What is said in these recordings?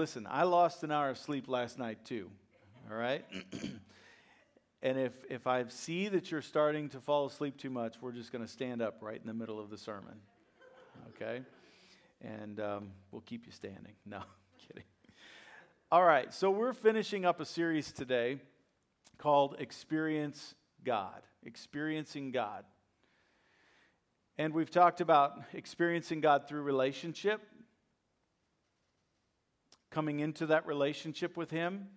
Listen, I lost an hour of sleep last night too. All right? and if if I see that you're starting to fall asleep too much, we're just going to stand up right in the middle of the sermon. Okay? And um, we'll keep you standing. No, I'm kidding. All right, so we're finishing up a series today called Experience God. Experiencing God. And we've talked about experiencing God through relationship, coming into that relationship with Him.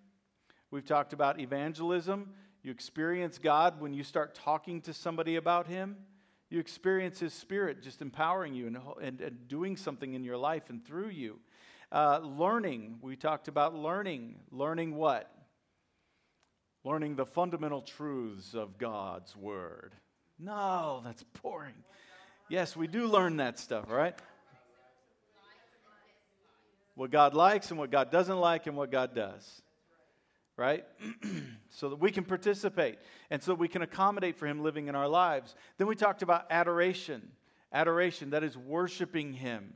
We've talked about evangelism. You experience God when you start talking to somebody about Him. You experience His Spirit just empowering you and, and, and doing something in your life and through you. Uh, learning, we talked about learning. Learning what? Learning the fundamental truths of God's Word. No, that's boring. Yes, we do learn that stuff, right? What God likes and what God doesn't like and what God does. Right? so that we can participate and so we can accommodate for Him living in our lives. Then we talked about adoration. Adoration, that is worshiping Him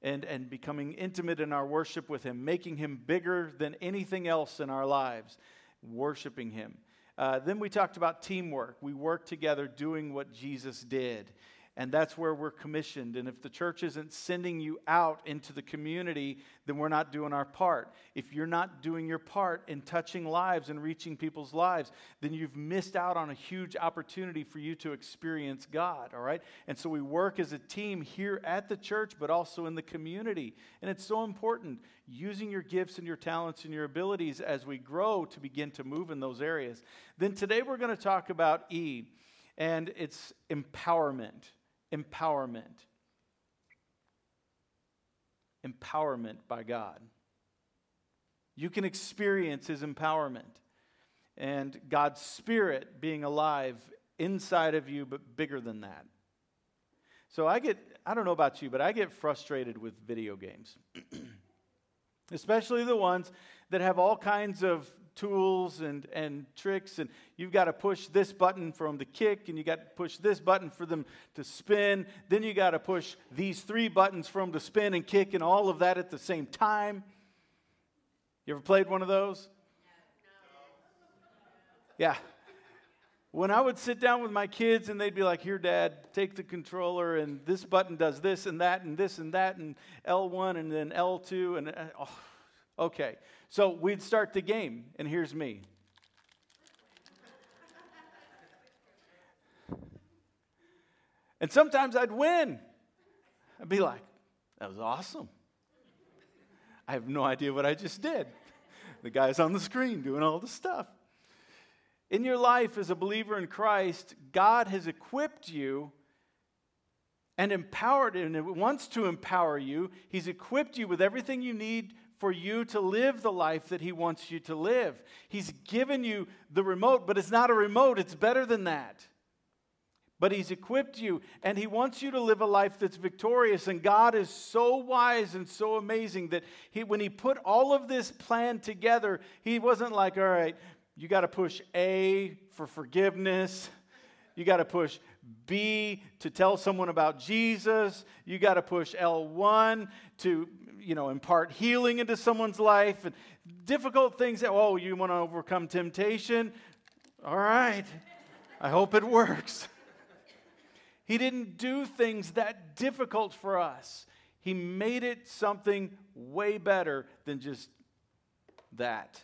and, and becoming intimate in our worship with Him, making Him bigger than anything else in our lives, worshiping Him. Uh, then we talked about teamwork. We work together doing what Jesus did. And that's where we're commissioned. And if the church isn't sending you out into the community, then we're not doing our part. If you're not doing your part in touching lives and reaching people's lives, then you've missed out on a huge opportunity for you to experience God, all right? And so we work as a team here at the church, but also in the community. And it's so important using your gifts and your talents and your abilities as we grow to begin to move in those areas. Then today we're going to talk about E, and it's empowerment empowerment. Empowerment by God. You can experience His empowerment and God's Spirit being alive inside of you, but bigger than that. So I get, I don't know about you, but I get frustrated with video games, especially the ones that have all kinds of tools and, and tricks, and you've got to push this button for them to kick, and you got to push this button for them to spin. Then you got to push these three buttons for them to spin and kick, and all of that at the same time. You ever played one of those? Yeah. When I would sit down with my kids and they'd be like, Here, Dad, take the controller, and this button does this and that, and this and that, and L1 and then L2, and uh, oh, okay. So we'd start the game, and here's me. And sometimes I'd win. I'd be like, that was awesome. I have no idea what I just did. The guy's on the screen doing all the stuff. In your life as a believer in Christ, God has equipped you and empowered and wants to empower you. He's equipped you with everything you need for you to live the life that He wants you to live. He's given you the remote, but it's not a remote, it's better than that. But He's equipped you, and He wants you to live a life that's victorious. And God is so wise and so amazing that he, when He put all of this plan together, He wasn't like, all right, you got to push A for forgiveness. You got to push B to tell someone about Jesus. You got to push L1 to you know, impart healing into someone's life and difficult things that, oh, you want to overcome temptation? All right. I hope it works. He didn't do things that difficult for us. He made it something way better than just that.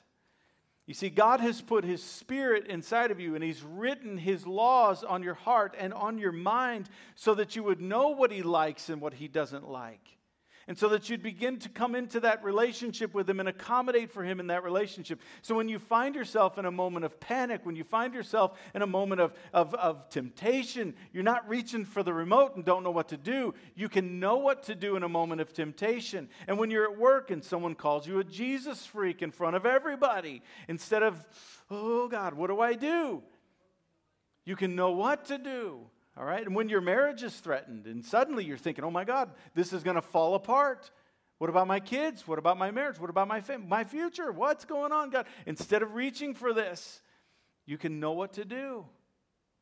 You see, God has put His Spirit inside of you, and He's written His laws on your heart and on your mind so that you would know what He likes and what He doesn't like. And so that you'd begin to come into that relationship with Him and accommodate for Him in that relationship. So when you find yourself in a moment of panic, when you find yourself in a moment of, of, of temptation, you're not reaching for the remote and don't know what to do. You can know what to do in a moment of temptation. And when you're at work and someone calls you a Jesus freak in front of everybody, instead of, oh God, what do I do? You can know what to do. All right? And when your marriage is threatened and suddenly you're thinking, oh my God, this is going to fall apart. What about my kids? What about my marriage? What about my fam- my future? What's going on, God? Instead of reaching for this, you can know what to do.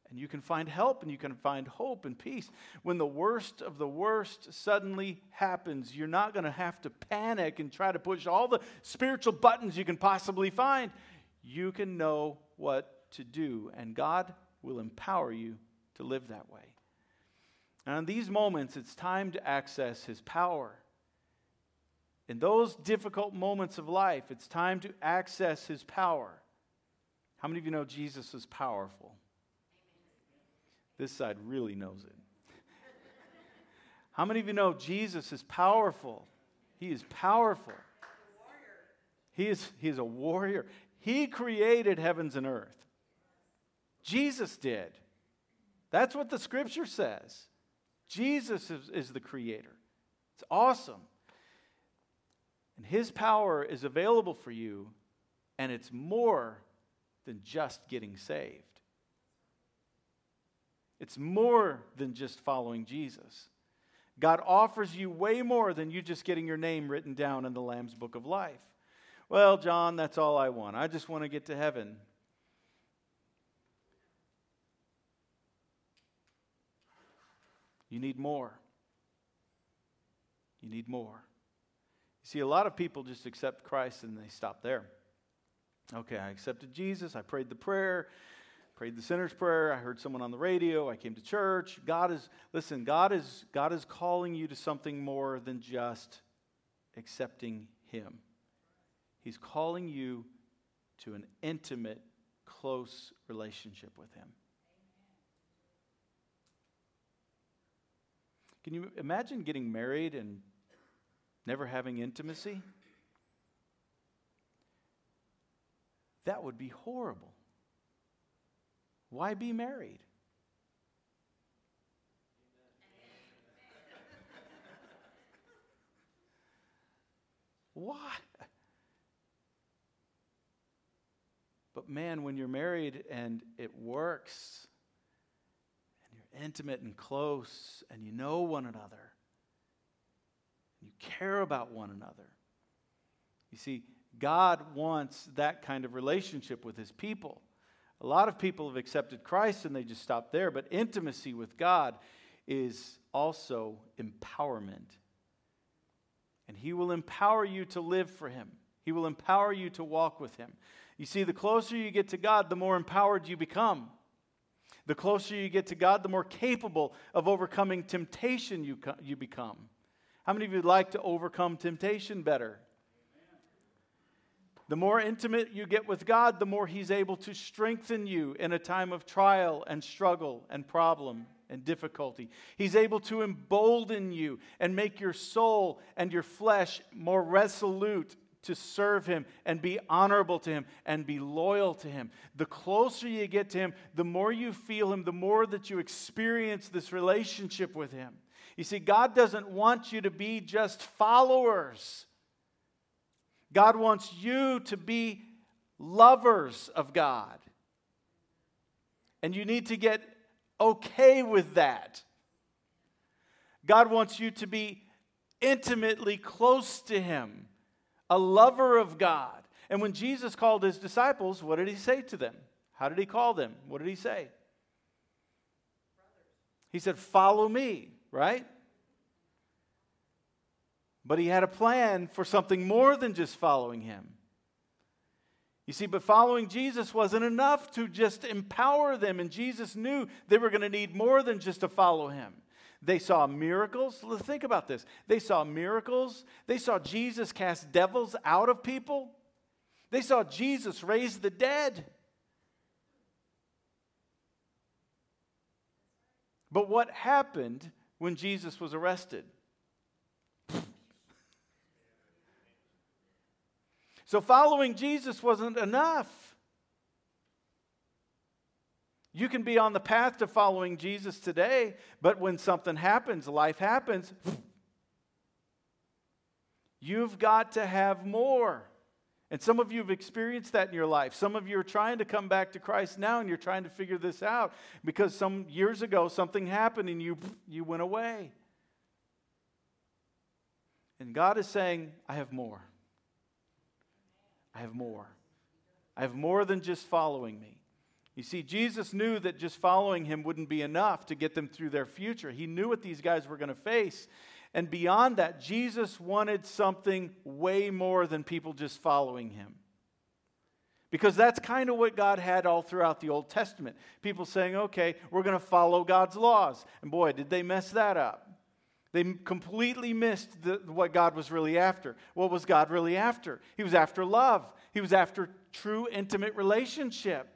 and you can find help and you can find hope and peace. When the worst of the worst suddenly happens, you're not going to have to panic and try to push all the spiritual buttons you can possibly find. You can know what to do, and God will empower you to live that way. And in these moments, it's time to access His power. In those difficult moments of life, it's time to access His power. How many of you know Jesus is powerful? This side really knows it. How many of you know Jesus is powerful? He is powerful. He is, he is a warrior. He created heavens and earth. Jesus did. That's what the scripture says. Jesus is, is the creator. It's awesome. And his power is available for you, and it's more than just getting saved. It's more than just following Jesus. God offers you way more than you just getting your name written down in the Lamb's book of life. Well, John, that's all I want. I just want to get to heaven. You need more. You need more. You see, a lot of people just accept Christ and they stop there. Okay, I accepted Jesus. I prayed the prayer prayed the sinner's prayer. I heard someone on the radio. I came to church. God is, listen, God is, God is calling you to something more than just accepting Him. He's calling you to an intimate, close relationship with Him. Can you imagine getting married and never having intimacy? That would be horrible. Why be married? Why? But man, when you're married and it works, intimate and close, and you know one another, you care about one another, you see, God wants that kind of relationship with his people. A lot of people have accepted Christ and they just stop there, but intimacy with God is also empowerment. And He will empower you to live for Him, He will empower you to walk with Him. You see, the closer you get to God, the more empowered you become. The closer you get to God, the more capable of overcoming temptation you, you become. How many of you would like to overcome temptation better? The more intimate you get with God, the more He's able to strengthen you in a time of trial and struggle and problem and difficulty. He's able to embolden you and make your soul and your flesh more resolute to serve Him and be honorable to Him and be loyal to Him. The closer you get to Him, the more you feel Him, the more that you experience this relationship with Him. You see, God doesn't want you to be just followers. God wants you to be lovers of God. And you need to get okay with that. God wants you to be intimately close to Him, a lover of God. And when Jesus called His disciples, what did He say to them? How did He call them? What did He say? He said, Follow me, right? But he had a plan for something more than just following him. You see, but following Jesus wasn't enough to just empower them, and Jesus knew they were going to need more than just to follow him. They saw miracles. Think about this. They saw miracles. They saw Jesus cast devils out of people. They saw Jesus raise the dead. But what happened when Jesus was arrested? So following Jesus wasn't enough. You can be on the path to following Jesus today, but when something happens, life happens, you've got to have more. And some of you have experienced that in your life. Some of you are trying to come back to Christ now and you're trying to figure this out because some years ago something happened and you, you went away. And God is saying, I have more. I have more. I have more than just following me. You see, Jesus knew that just following him wouldn't be enough to get them through their future. He knew what these guys were going to face. And beyond that, Jesus wanted something way more than people just following him. Because that's kind of what God had all throughout the Old Testament. People saying, okay, we're going to follow God's laws. And boy, did they mess that up. They completely missed the, what God was really after. What was God really after? He was after love, He was after true, intimate relationship.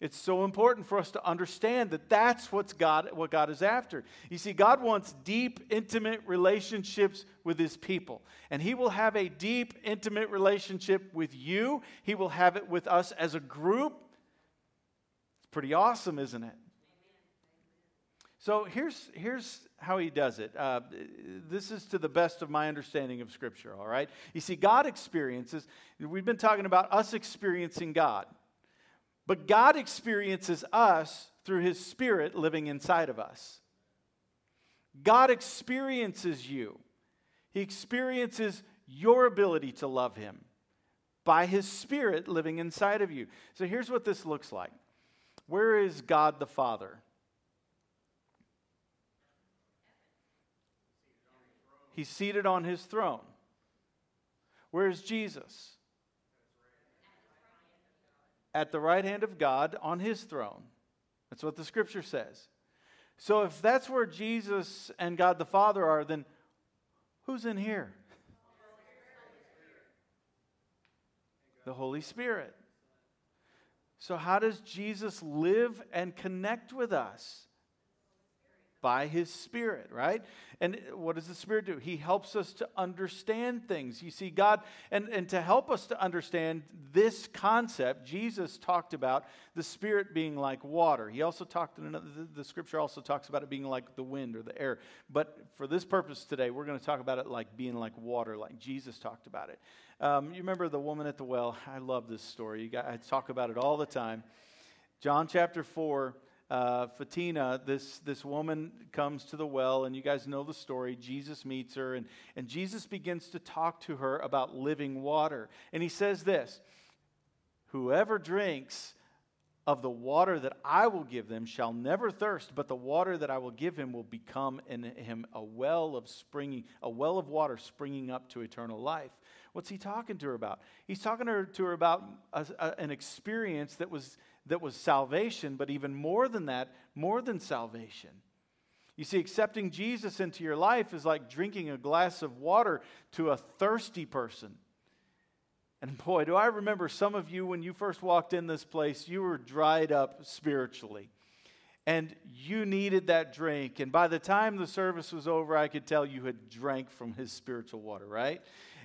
It's so important for us to understand that that's what's God, what God is after. You see, God wants deep, intimate relationships with His people. And He will have a deep, intimate relationship with you. He will have it with us as a group. It's pretty awesome, isn't it? So here's, here's how He does it. Uh, this is to the best of my understanding of Scripture, all right? You see, God experiences, we've been talking about us experiencing God. But God experiences us through His Spirit living inside of us. God experiences you, He experiences your ability to love Him by His Spirit living inside of you. So here's what this looks like Where is God the Father? He's seated on his throne. Where is Jesus? At the right hand of God on his throne. That's what the scripture says. So if that's where Jesus and God the Father are, then who's in here? The Holy Spirit. So, how does Jesus live and connect with us? By his spirit, right? And what does the spirit do? He helps us to understand things. You see, God, and, and to help us to understand this concept, Jesus talked about the spirit being like water. He also talked in another, the, the scripture also talks about it being like the wind or the air. But for this purpose today, we're going to talk about it like being like water, like Jesus talked about it. Um, you remember the woman at the well? I love this story. You got, I talk about it all the time. John chapter 4 uh, Photina, this, this woman comes to the well, and you guys know the story. Jesus meets her, and, and Jesus begins to talk to her about living water. And he says this Whoever drinks of the water that I will give them shall never thirst, but the water that I will give him will become in him a well of springing, a well of water springing up to eternal life. What's he talking to her about? He's talking to her, to her about a, a, an experience that was that was salvation, but even more than that, more than salvation. You see, accepting Jesus into your life is like drinking a glass of water to a thirsty person. And boy, do I remember some of you when you first walked in this place, you were dried up spiritually. And you needed that drink. And by the time the service was over, I could tell you had drank from his spiritual water, right?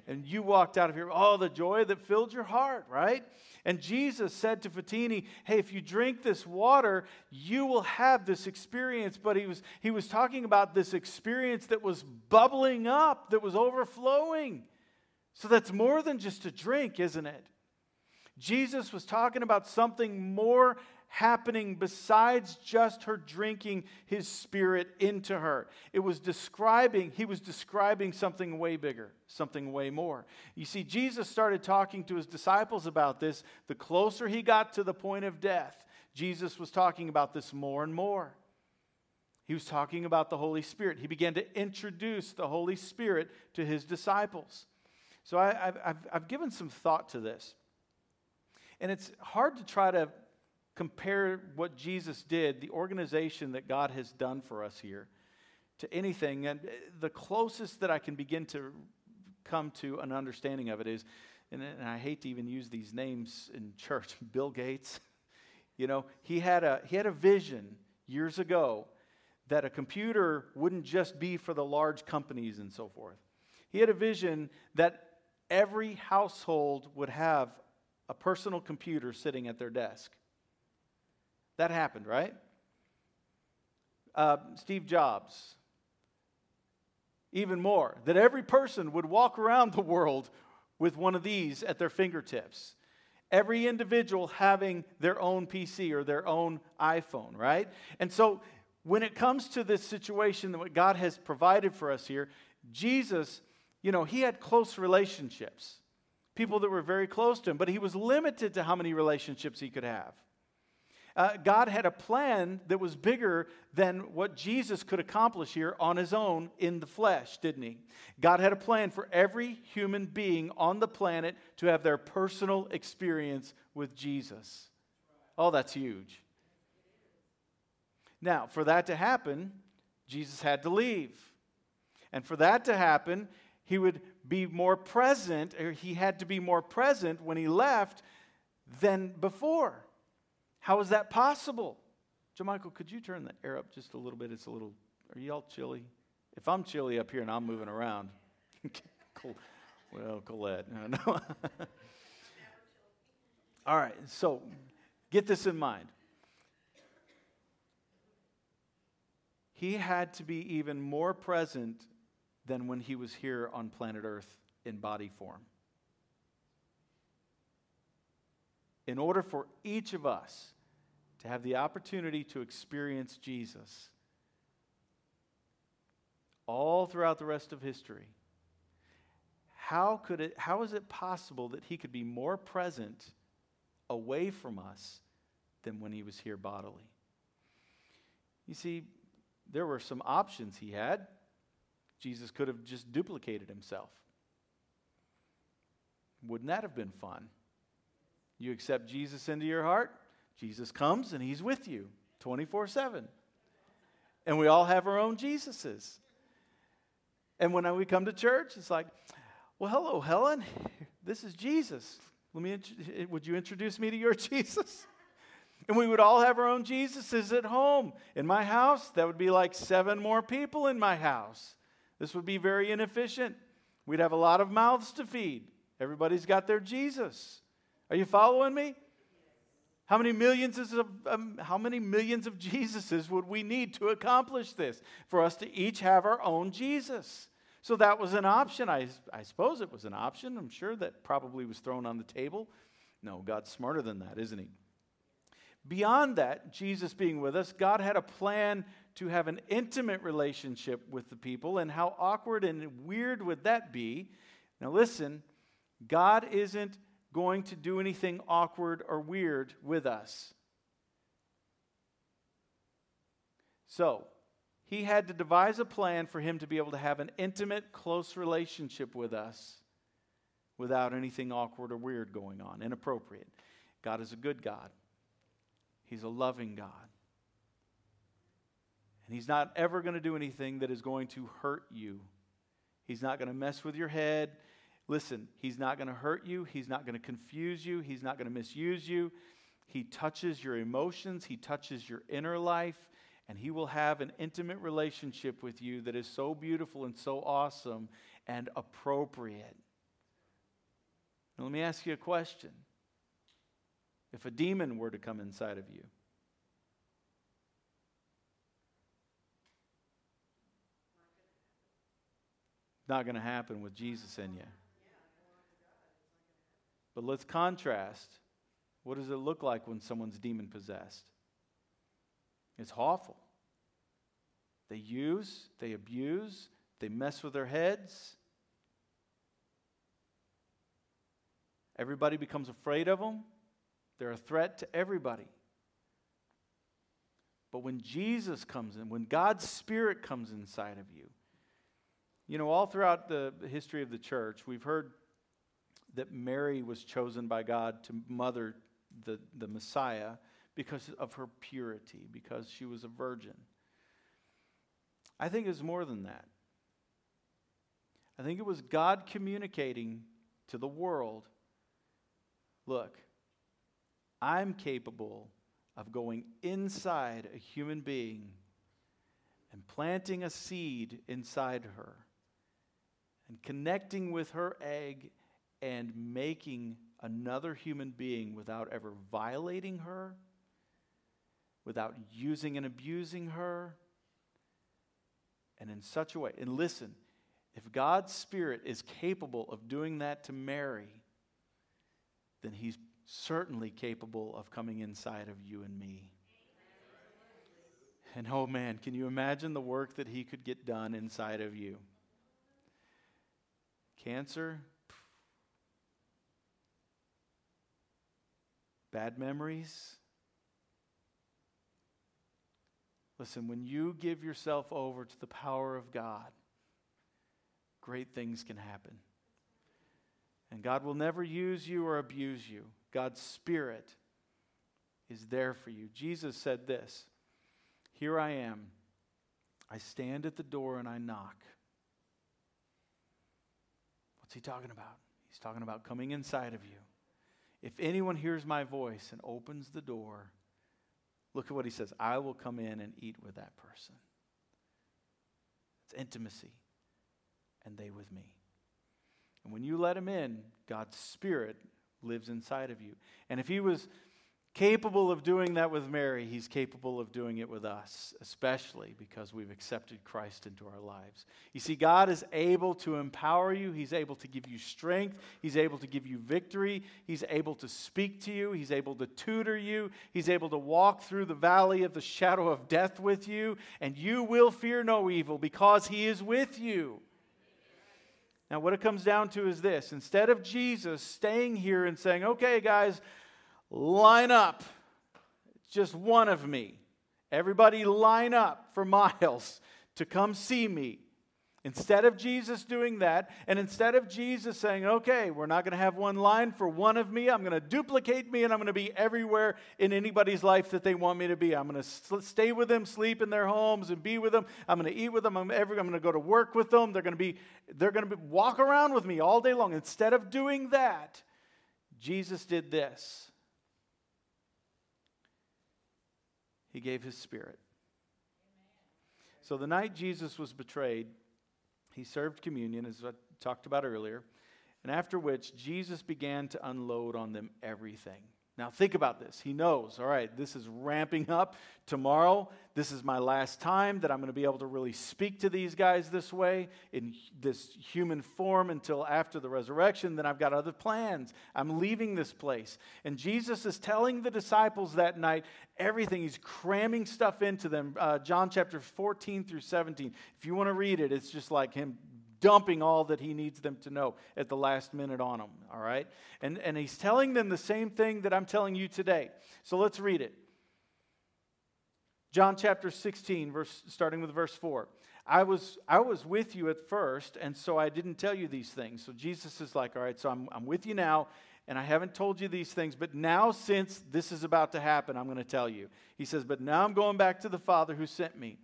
And you walked out of here, oh, the joy that filled your heart, right? And Jesus said to Photini, Hey, if you drink this water, you will have this experience. But he was, he was talking about this experience that was bubbling up, that was overflowing. So that's more than just a drink, isn't it? Jesus was talking about something more happening besides just her drinking his spirit into her. It was describing, he was describing something way bigger, something way more. You see, Jesus started talking to his disciples about this. The closer he got to the point of death, Jesus was talking about this more and more. He was talking about the Holy Spirit. He began to introduce the Holy Spirit to his disciples. So I, have I've given some thought to this. And it's hard to try to compare what Jesus did, the organization that God has done for us here, to anything. And the closest that I can begin to come to an understanding of it is, and, I hate to even use these names in church, Bill Gates. You know, he had a, he had a vision years ago that a computer wouldn't just be for the large companies and so forth. He had a vision that every household would have a personal computer sitting at their desk. That happened, right? Uh, Steve Jobs. Even more, that every person would walk around the world with one of these at their fingertips. Every individual having their own PC or their own iPhone, right? And so when it comes to this situation that what God has provided for us here, Jesus, you know, he had close relationships, people that were very close to him, but he was limited to how many relationships he could have. Uh, God had a plan that was bigger than what Jesus could accomplish here on his own in the flesh, didn't he? God had a plan for every human being on the planet to have their personal experience with Jesus. Oh, that's huge. Now, for that to happen, Jesus had to leave. And for that to happen, he would be more present, or he had to be more present when he left than before. How is that possible? Joe Michael, could you turn the air up just a little bit? It's a little, are you all chilly? If I'm chilly up here and I'm moving around, cool. well, Colette, no. all right, so get this in mind. He had to be even more present than when he was here on planet Earth in body form. In order for each of us to have the opportunity to experience Jesus all throughout the rest of history, how, could it, how is it possible that he could be more present away from us than when he was here bodily? You see, there were some options he had. Jesus could have just duplicated himself. Wouldn't that have been fun? You accept Jesus into your heart, Jesus comes and he's with you 24 7. And we all have our own Jesuses. And when we come to church, it's like, well, hello, Helen. This is Jesus. Let me, eh, would you introduce me to your Jesus? And we would all have our own Jesuses at home. In my house, that would be like seven more people in my house. This would be very inefficient. We'd have a lot of mouths to feed. Everybody's got their Jesus. Are you following me? How many millions of um, how many millions of Jesuses would we need to accomplish this? For us to each have our own Jesus. So that was an option. I, I suppose it was an option. I'm sure that probably was thrown on the table. No, God's smarter than that, isn't He? Beyond that, Jesus being with us, God had a plan to have an intimate relationship with the people. And how awkward and weird would that be? Now, listen, God isn't going to do anything awkward or weird with us. So, he had to devise a plan for him to be able to have an intimate, close relationship with us without anything awkward or weird going on, inappropriate. God is a good God, He's a loving God. And He's not ever going to do anything that is going to hurt you. He's not going to mess with your head. Listen, He's not going to hurt you. He's not going to confuse you. He's not going to misuse you. He touches your emotions, He touches your inner life, and He will have an intimate relationship with you that is so beautiful and so awesome and appropriate. Now, let me ask you a question. If a demon were to come inside of you, Not going to happen with Jesus in you. But let's contrast. What does it look like when someone's demon possessed? It's awful. They use, they abuse, they mess with their heads. Everybody becomes afraid of them. They're a threat to everybody. But when Jesus comes in, when God's Spirit comes inside of you, you know, all throughout the history of the church, we've heard that Mary was chosen by God to mother the, the Messiah because of her purity, because she was a virgin. I think it's more than that. I think it was God communicating to the world look, I'm capable of going inside a human being and planting a seed inside her and connecting with her egg and making another human being without ever violating her, without using and abusing her, and in such a way. And listen, if God's Spirit is capable of doing that to Mary, then He's certainly capable of coming inside of you and me. And oh man, can you imagine the work that He could get done inside of you? Cancer, bad memories, Listen, when you give yourself over to the power of God, great things can happen. And God will never use you or abuse you. God's Spirit is there for you. Jesus said this Here I am. I stand at the door and I knock. What's he talking about? He's talking about coming inside of you. If anyone hears my voice and opens the door, look at what he says I will come in and eat with that person. It's intimacy, and they with me. And when you let him in, God's Spirit lives inside of you. And if he was capable of doing that with Mary, he's capable of doing it with us, especially because we've accepted Christ into our lives. You see, God is able to empower you, He's able to give you strength, He's able to give you victory, He's able to speak to you, He's able to tutor you, He's able to walk through the valley of the shadow of death with you, and you will fear no evil because He is with you. Now, what it comes down to is this. Instead of Jesus staying here and saying, okay, guys, line up. Just one of me. Everybody line up for miles to come see me. Instead of Jesus doing that, and instead of Jesus saying, okay, we're not going to have one line for one of me, I'm going to duplicate me and I'm going to be everywhere in anybody's life that they want me to be. I'm going to stay with them, sleep in their homes, and be with them. I'm going to eat with them. I'm, every, I'm going to go to work with them. They're going to be, they're going to walk around with me all day long. Instead of doing that, Jesus did this. He gave his spirit. So the night Jesus was betrayed, he served communion, as I talked about earlier, and after which Jesus began to unload on them everything. Now, think about this. He knows, all right, this is ramping up. Tomorrow, this is my last time that I'm going to be able to really speak to these guys this way, in this human form, until after the resurrection. Then I've got other plans. I'm leaving this place. And Jesus is telling the disciples that night everything. He's cramming stuff into them. Uh, John chapter 14 through 17. If you want to read it, it's just like him dumping all that he needs them to know at the last minute on them, all right? And, and he's telling them the same thing that I'm telling you today. So let's read it. John chapter 16, verse, starting with verse 4. I was, I was with you at first, and so I didn't tell you these things. So Jesus is like, All right, so I'm, I'm with you now, and I haven't told you these things, but now since this is about to happen, I'm going to tell you. He says, But now I'm going back to the Father who sent me,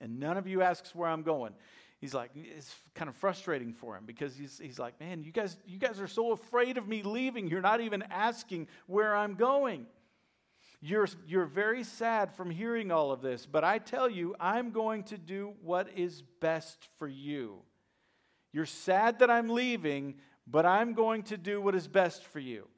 and none of you asks where I'm going he's like it's kind of frustrating for him because he's, he's like man you guys you guys are so afraid of me leaving. You're not even asking where i'm going. You're, you're very sad from hearing all of this but i tell you i'm going to do what is best for you. You're sad that i'm leaving but i'm going to do what is best for you.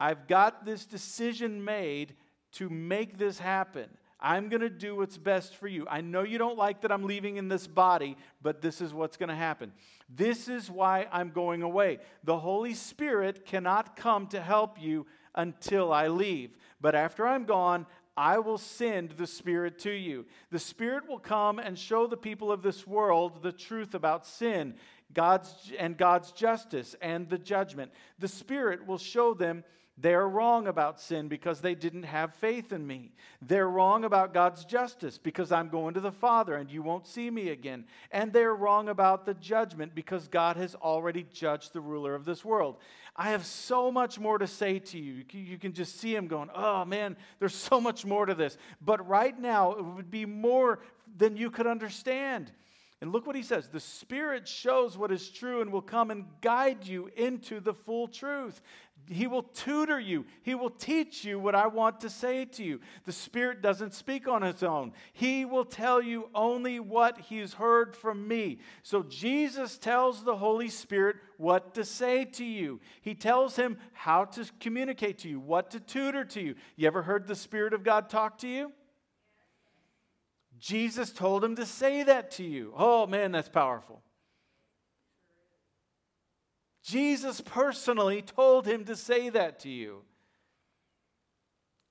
I've got this decision made to make this happen I'm going to do what's best for you. I know you don't like that I'm leaving in this body, but this is what's going to happen. This is why I'm going away. The Holy Spirit cannot come to help you until I leave. But after I'm gone, I will send the Spirit to you. The Spirit will come and show the people of this world the truth about sin. God's and God's justice and the judgment. The Spirit will show them they're wrong about sin because they didn't have faith in me. They're wrong about God's justice because I'm going to the Father and you won't see me again. And they're wrong about the judgment because God has already judged the ruler of this world. I have so much more to say to you. You can just see him going, oh man, there's so much more to this. But right now, it would be more than you could understand. And look what he says the Spirit shows what is true and will come and guide you into the full truth. He will tutor you. He will teach you what I want to say to you. The Spirit doesn't speak on his own. He will tell you only what He's heard from me. So Jesus tells the Holy Spirit what to say to you. He tells him how to communicate to you, what to tutor to you. You ever heard the Spirit of God talk to you? Jesus told him to say that to you. Oh man, that's powerful. Jesus personally told him to say that to you.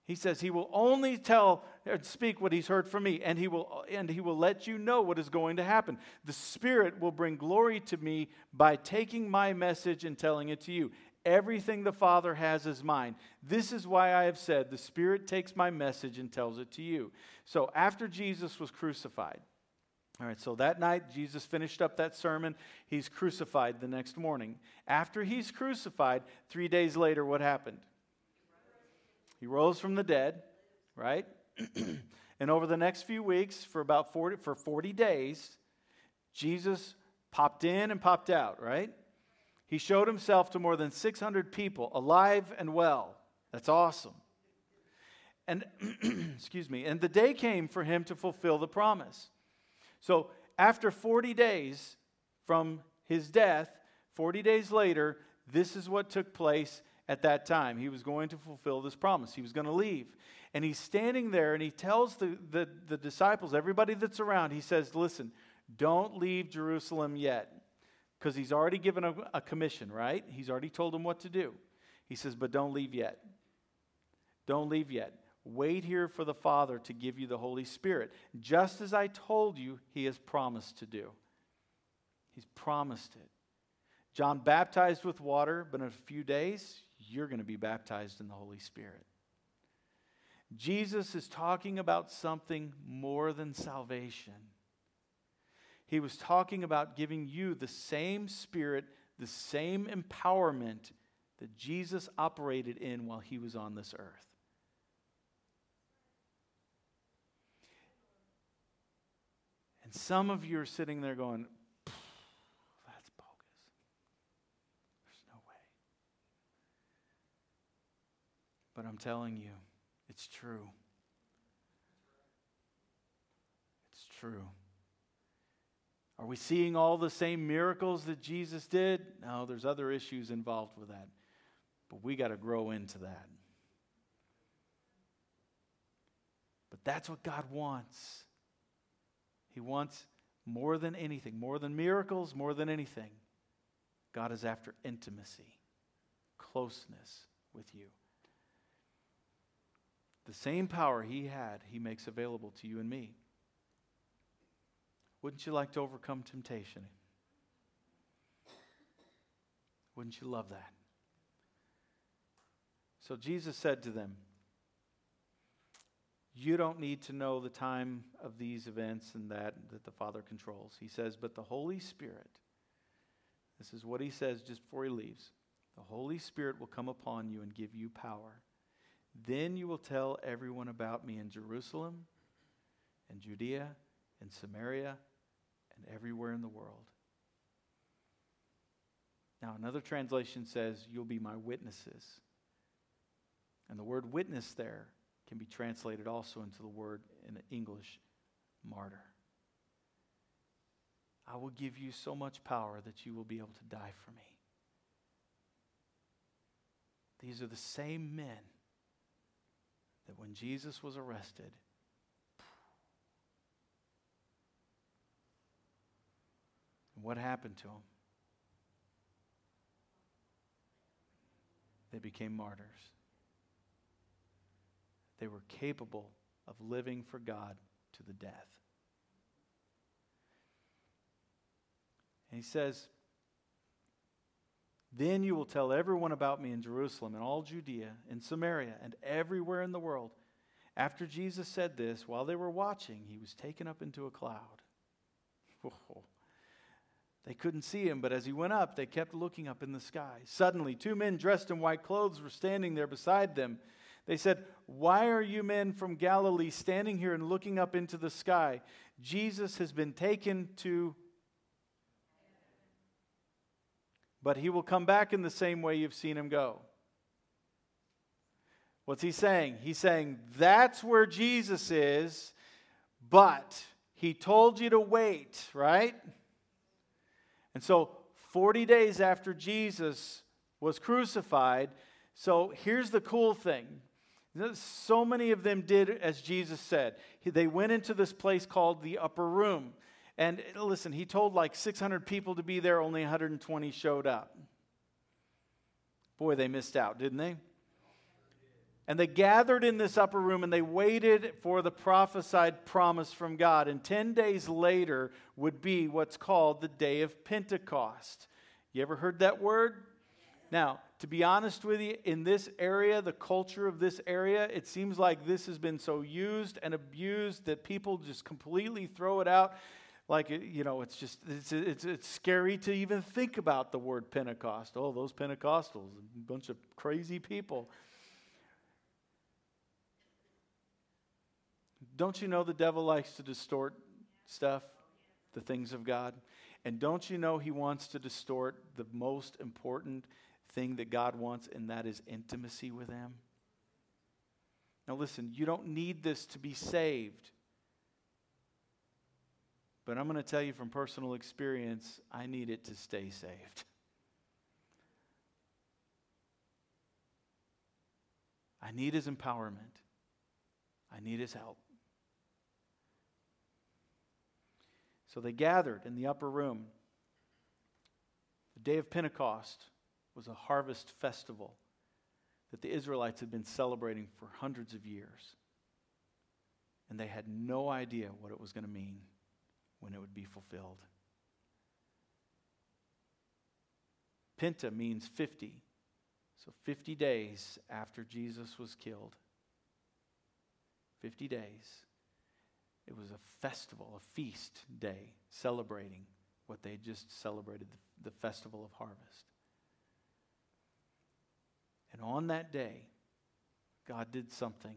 He says he will only tell or speak what he's heard from me, and he will and he will let you know what is going to happen. The Spirit will bring glory to me by taking my message and telling it to you. Everything the Father has is mine. This is why I have said, The Spirit takes my message and tells it to you. So after Jesus was crucified, all right, so that night, Jesus finished up that sermon. He's crucified the next morning. After he's crucified, three days later, what happened? He rose from the dead, right? and over the next few weeks, for about 40, for 40 days, Jesus popped in and popped out, right? He showed himself to more than 600 people, alive and well. That's awesome. And, excuse me, and the day came for him to fulfill the promise. So after 40 days from his death, 40 days later, this is what took place at that time. He was going to fulfill this promise. He was going to leave. And he's standing there and he tells the, the, the, disciples, everybody that's around, he says, Listen, don't leave Jerusalem yet. Because he's already given a, a commission, right? He's already told them what to do. He says, But don't leave yet. Don't leave yet. Wait here for the Father to give you the Holy Spirit, just as I told you he has promised to do. He's promised it. John baptized with water, but in a few days, you're going to be baptized in the Holy Spirit. Jesus is talking about something more than salvation. He was talking about giving you the same spirit, the same empowerment that Jesus operated in while he was on this earth. And some of you are sitting there going, that's bogus. There's no way. But I'm telling you, it's true. It's true. Are we seeing all the same miracles that Jesus did? No, there's other issues involved with that. But we got to grow into that. But that's what God wants. He wants more than anything, more than miracles, more than anything. God is after intimacy, closeness with you. The same power He had, He makes available to you and me. Wouldn't you like to overcome temptation? Wouldn't you love that? So Jesus said to them, you don't need to know the time of these events and that that the Father controls. He says, but the Holy Spirit, this is what he says just before he leaves the Holy Spirit will come upon you and give you power. Then you will tell everyone about me in Jerusalem and Judea and Samaria and everywhere in the world. Now, another translation says, You'll be my witnesses. And the word witness there can be translated also into the word in English, martyr. I will give you so much power that you will be able to die for me. These are the same men that when Jesus was arrested, what happened to them? They became martyrs. They were capable of living for God to the death. And he says, Then you will tell everyone about me in Jerusalem and all Judea and Samaria and everywhere in the world. After Jesus said this, while they were watching, he was taken up into a cloud. Whoa. They couldn't see him, but as he went up, they kept looking up in the sky. Suddenly, two men dressed in white clothes were standing there beside them. They said, Why are you men from Galilee standing here and looking up into the sky? Jesus has been taken to. But he will come back in the same way you've seen him go. What's he saying? He's saying, That's where Jesus is, but he told you to wait, right? And so, 40 days after Jesus was crucified, so here's the cool thing so many of them did as Jesus said. They went into this place called the upper room. And listen, he told like 600 people to be there, only 120 showed up. Boy, they missed out, didn't they? And they gathered in this upper room and they waited for the prophesied promise from God. And 10 days later would be what's called the day of Pentecost. You ever heard that word? Now, to be honest with you, in this area, the culture of this area, it seems like this has been so used and abused that people just completely throw it out. Like, you know, it's just, it's, it's, it's scary to even think about the word Pentecost. Oh, those Pentecostals, a bunch of crazy people. Don't you know the devil likes to distort stuff, the things of God? And don't you know he wants to distort the most important thing that God wants, and that is intimacy with Him? Now, listen, you don't need this to be saved. But I'm going to tell you from personal experience, I need it to stay saved. I need His empowerment, I need His help. So they gathered in the upper room. The day of Pentecost was a harvest festival that the Israelites had been celebrating for hundreds of years. And they had no idea what it was going to mean when it would be fulfilled. Penta means 50. So 50 days after Jesus was killed. 50 days. It was a festival, a feast day, celebrating what they just celebrated the, the festival of harvest. And on that day, God did something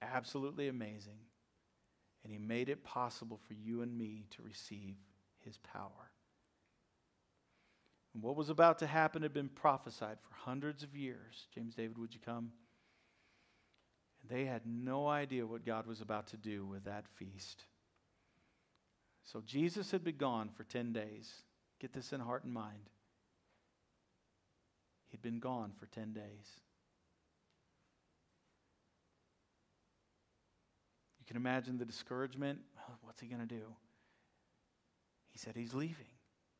absolutely amazing. And He made it possible for you and me to receive His power. And what was about to happen had been prophesied for hundreds of years. James David, would you come? They had no idea what God was about to do with that feast. So Jesus had been gone for 10 days. Get this in heart and mind. He'd been gone for 10 days. You can imagine the discouragement. What's he going to do? He said he's leaving,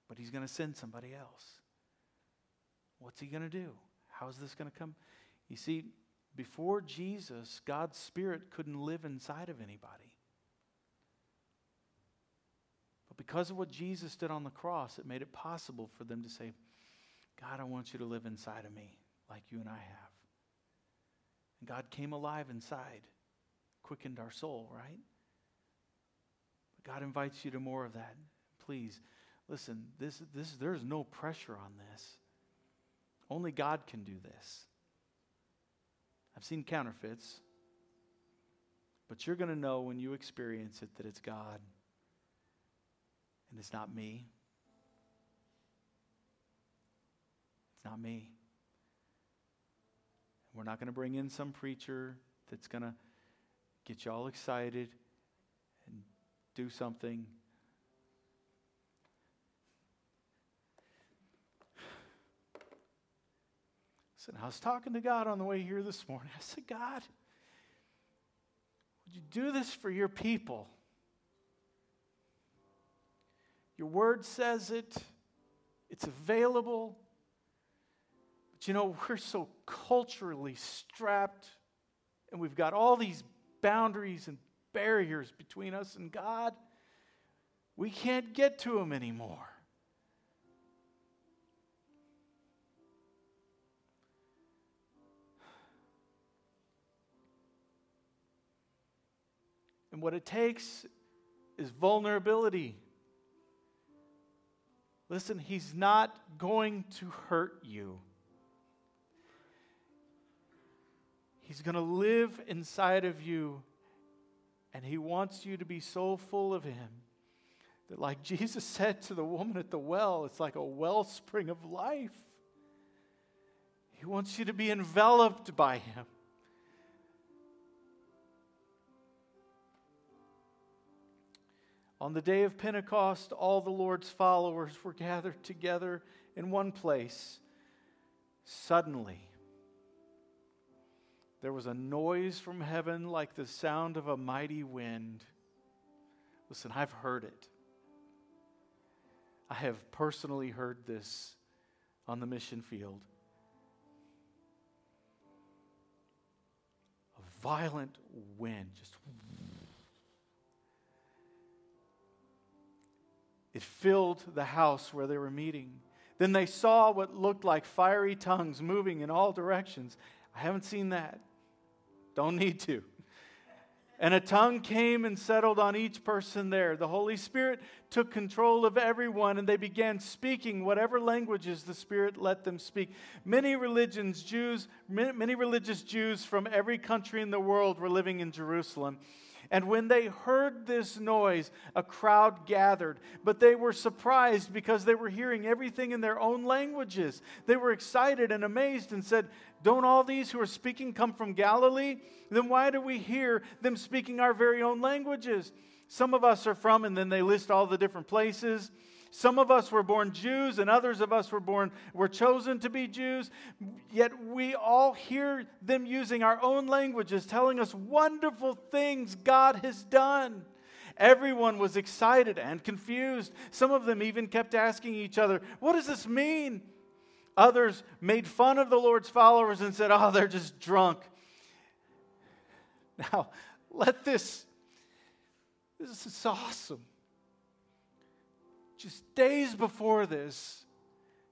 but he's going to send somebody else. What's he going to do? How is this going to come? You see, before Jesus, God's Spirit couldn't live inside of anybody. But because of what Jesus did on the cross, it made it possible for them to say, God, I want you to live inside of me like you and I have. And God came alive inside, quickened our soul, right? But God invites you to more of that. Please, listen, this, this, there's no pressure on this. Only God can do this. I've seen counterfeits, but you're going to know when you experience it that it's God and it's not me. Not me. We're not going to bring in some preacher that's going to get you all excited and do something And I was talking to God on the way here this morning. I said, God, would you do this for your people? Your word says it, it's available. But you know, we're so culturally strapped, and we've got all these boundaries and barriers between us and God. We can't get to Him anymore. And what it takes is vulnerability. Listen, He's not going to hurt you. He's going to live inside of you, and He wants you to be so full of Him that, like Jesus said to the woman at the well, it's like a wellspring of life. He wants you to be enveloped by Him. On the day of Pentecost, all the Lord's followers were gathered together in one place. Suddenly, there was a noise from heaven like the sound of a mighty wind. Listen, I've heard it. I have personally heard this on the mission field. A violent wind just It filled the house where they were meeting. Then they saw what looked like fiery tongues moving in all directions. I haven't seen that. Don't need to. And a tongue came and settled on each person there. The Holy Spirit took control of everyone, and they began speaking whatever languages the Spirit let them speak. Many religions, Jews, many religious Jews from every country in the world were living in Jerusalem. And when they heard this noise, a crowd gathered. But they were surprised because they were hearing everything in their own languages. They were excited and amazed and said, Don't all these who are speaking come from Galilee? Then why do we hear them speaking our very own languages? Some of us are from, and then they list all the different places. Some of us were born Jews, and others of us were born, were chosen to be Jews. Yet we all hear them using our own languages, telling us wonderful things God has done. Everyone was excited and confused. Some of them even kept asking each other, What does this mean? Others made fun of the Lord's followers and said, Oh, they're just drunk. Now, let this, this is awesome just days before this,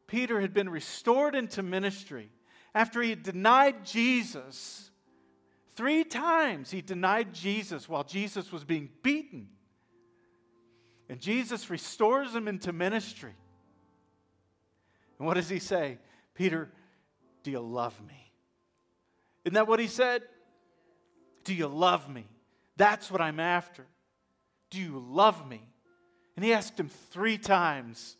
Peter had been restored into ministry after he had denied Jesus. Three times he denied Jesus while Jesus was being beaten. And Jesus restores him into ministry. And what does he say? Peter, do you love me? Isn't that what he said? Do you love me? That's what I'm after. Do you love me? And he asked him three times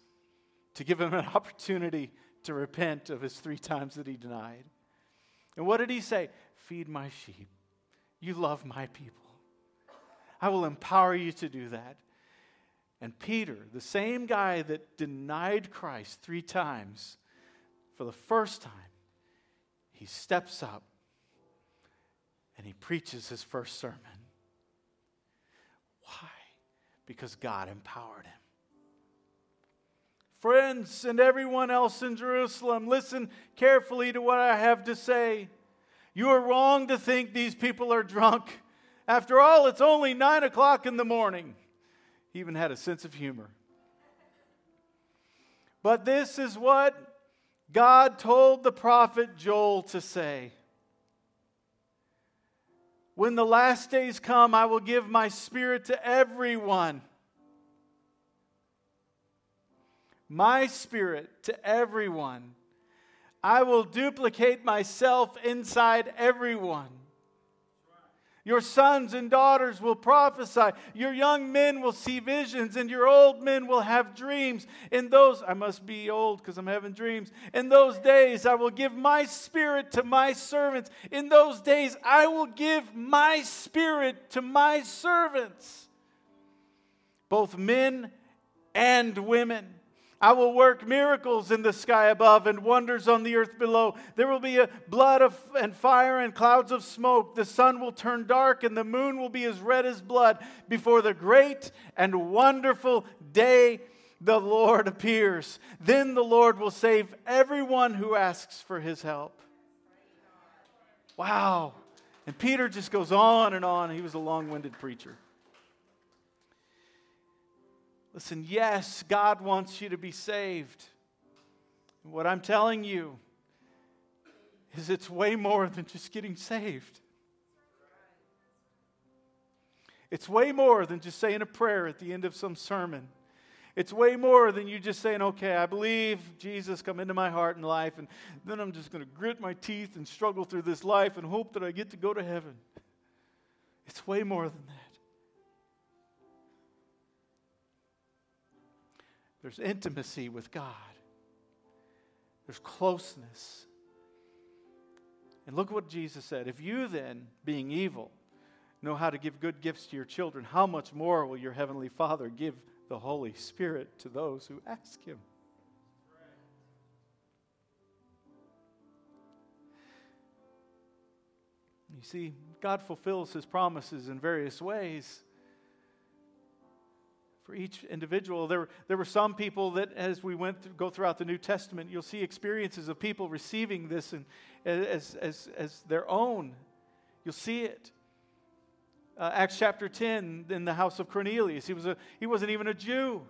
to give him an opportunity to repent of his three times that he denied. And what did he say? Feed my sheep. You love my people. I will empower you to do that. And Peter, the same guy that denied Christ three times, for the first time, he steps up and he preaches his first sermon. Because God empowered him. Friends and everyone else in Jerusalem, listen carefully to what I have to say. You are wrong to think these people are drunk. After all, it's only nine o'clock in the morning. He even had a sense of humor. But this is what God told the prophet Joel to say. When the last days come, I will give my spirit to everyone. My spirit to everyone. I will duplicate myself inside everyone. Your sons and daughters will prophesy. Your young men will see visions, and your old men will have dreams. In those, I must be old because I'm having dreams. In those days, I will give my spirit to my servants. In those days, I will give my spirit to my servants, both men and women. I will work miracles in the sky above and wonders on the earth below. There will be a blood of, and fire and clouds of smoke. The sun will turn dark and the moon will be as red as blood before the great and wonderful day the Lord appears. Then the Lord will save everyone who asks for his help. Wow. And Peter just goes on and on. He was a long winded preacher. Listen, yes, God wants you to be saved. What I'm telling you is it's way more than just getting saved. It's way more than just saying a prayer at the end of some sermon. It's way more than you just saying, okay, I believe Jesus come into my heart and life, and then I'm just going to grit my teeth and struggle through this life and hope that I get to go to heaven. It's way more than that. There's intimacy with God, there's closeness. And look what Jesus said. If you then, being evil, know how to give good gifts to your children, how much more will your heavenly Father give the Holy Spirit to those who ask Him? You see, God fulfills His promises in various ways for each individual. There, there were some people that, as we went through, go throughout the New Testament, you'll see experiences of people receiving this and, as, as, as their own. You'll see it. Uh, Acts chapter 10, in the house of Cornelius, he, was a, he wasn't even a Jew,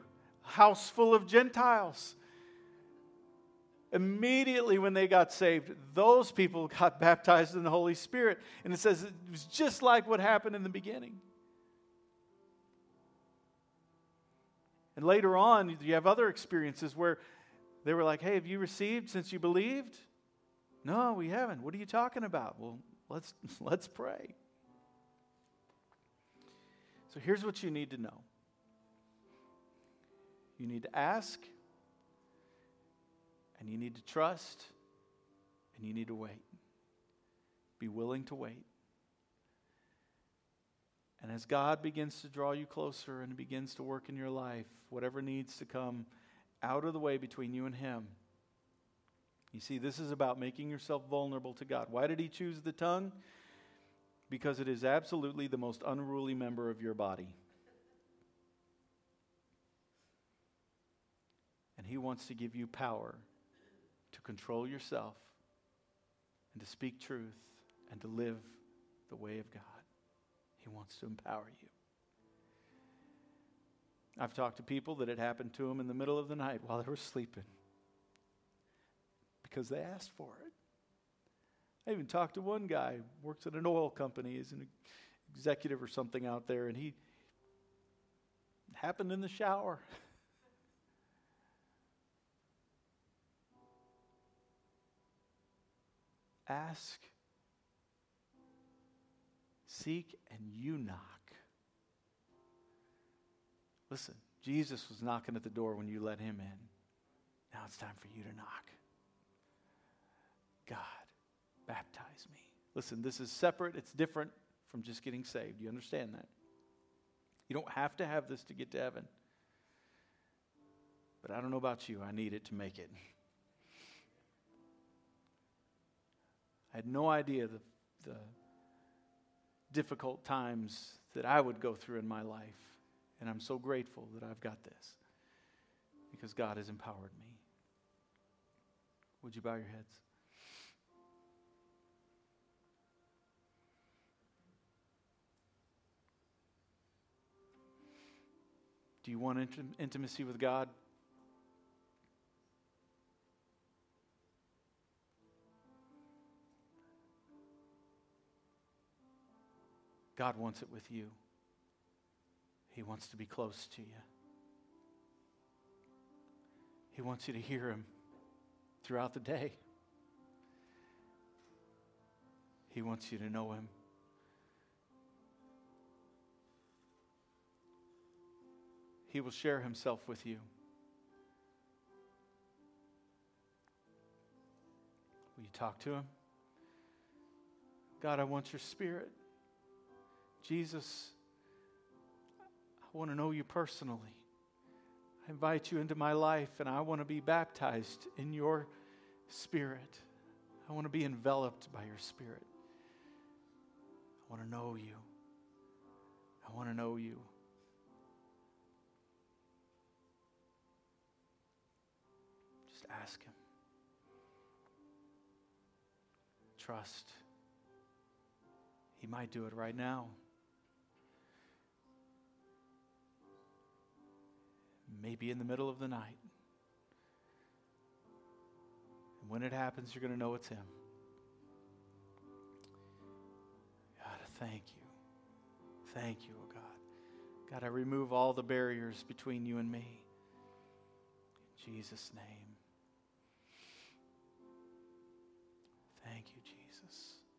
house full of Gentiles. immediately when they got saved, those people got baptized in the Holy Spirit. And it says it was just like what happened in the beginning. And later on, you have other experiences where they were like, hey, have you received since you believed? No, we haven't. What are you talking about? Well, let's, let's pray. So here's what you need to know you need to ask, and you need to trust, and you need to wait. Be willing to wait. And as God begins to draw you closer and begins to work in your life, whatever needs to come out of the way between you and Him. You see, this is about making yourself vulnerable to God. Why did He choose the tongue? Because it is absolutely the most unruly member of your body. And He wants to give you power to control yourself and to speak truth and to live the way of God. He wants to empower you. I've talked to people that it happened to them in the middle of the night while they were sleeping because they asked for it. I even talked to one guy works at an oil company, he's an executive or something out there, and he happened in the shower. Ask Seek and you knock. Listen, Jesus was knocking at the door when you let him in. Now it's time for you to knock. God, baptize me. Listen, this is separate, it's different from just getting saved. You understand that? You don't have to have this to get to heaven. But I don't know about you, I need it to make it. I had no idea the, the difficult times that I would go through in my life. And I'm so grateful that I've got this because God has empowered me. Would you bow your heads? Do you want int- intimacy with God? God wants it with you. He wants to be close to you. He wants you to hear Him throughout the day. He wants you to know Him. He will share Himself with you. Will you talk to Him? God, I want your spirit. Jesus, I want to know you personally. I invite you into my life, and I want to be baptized in your spirit. I want to be enveloped by your spirit. I want to know you. I want to know you. Just ask Him. Trust. He might do it right now. Maybe in the middle of the night. And when it happens, you're going to know it's Him. God, I thank you. Thank you, oh God. God, I remove all the barriers between you and me. In Jesus' name.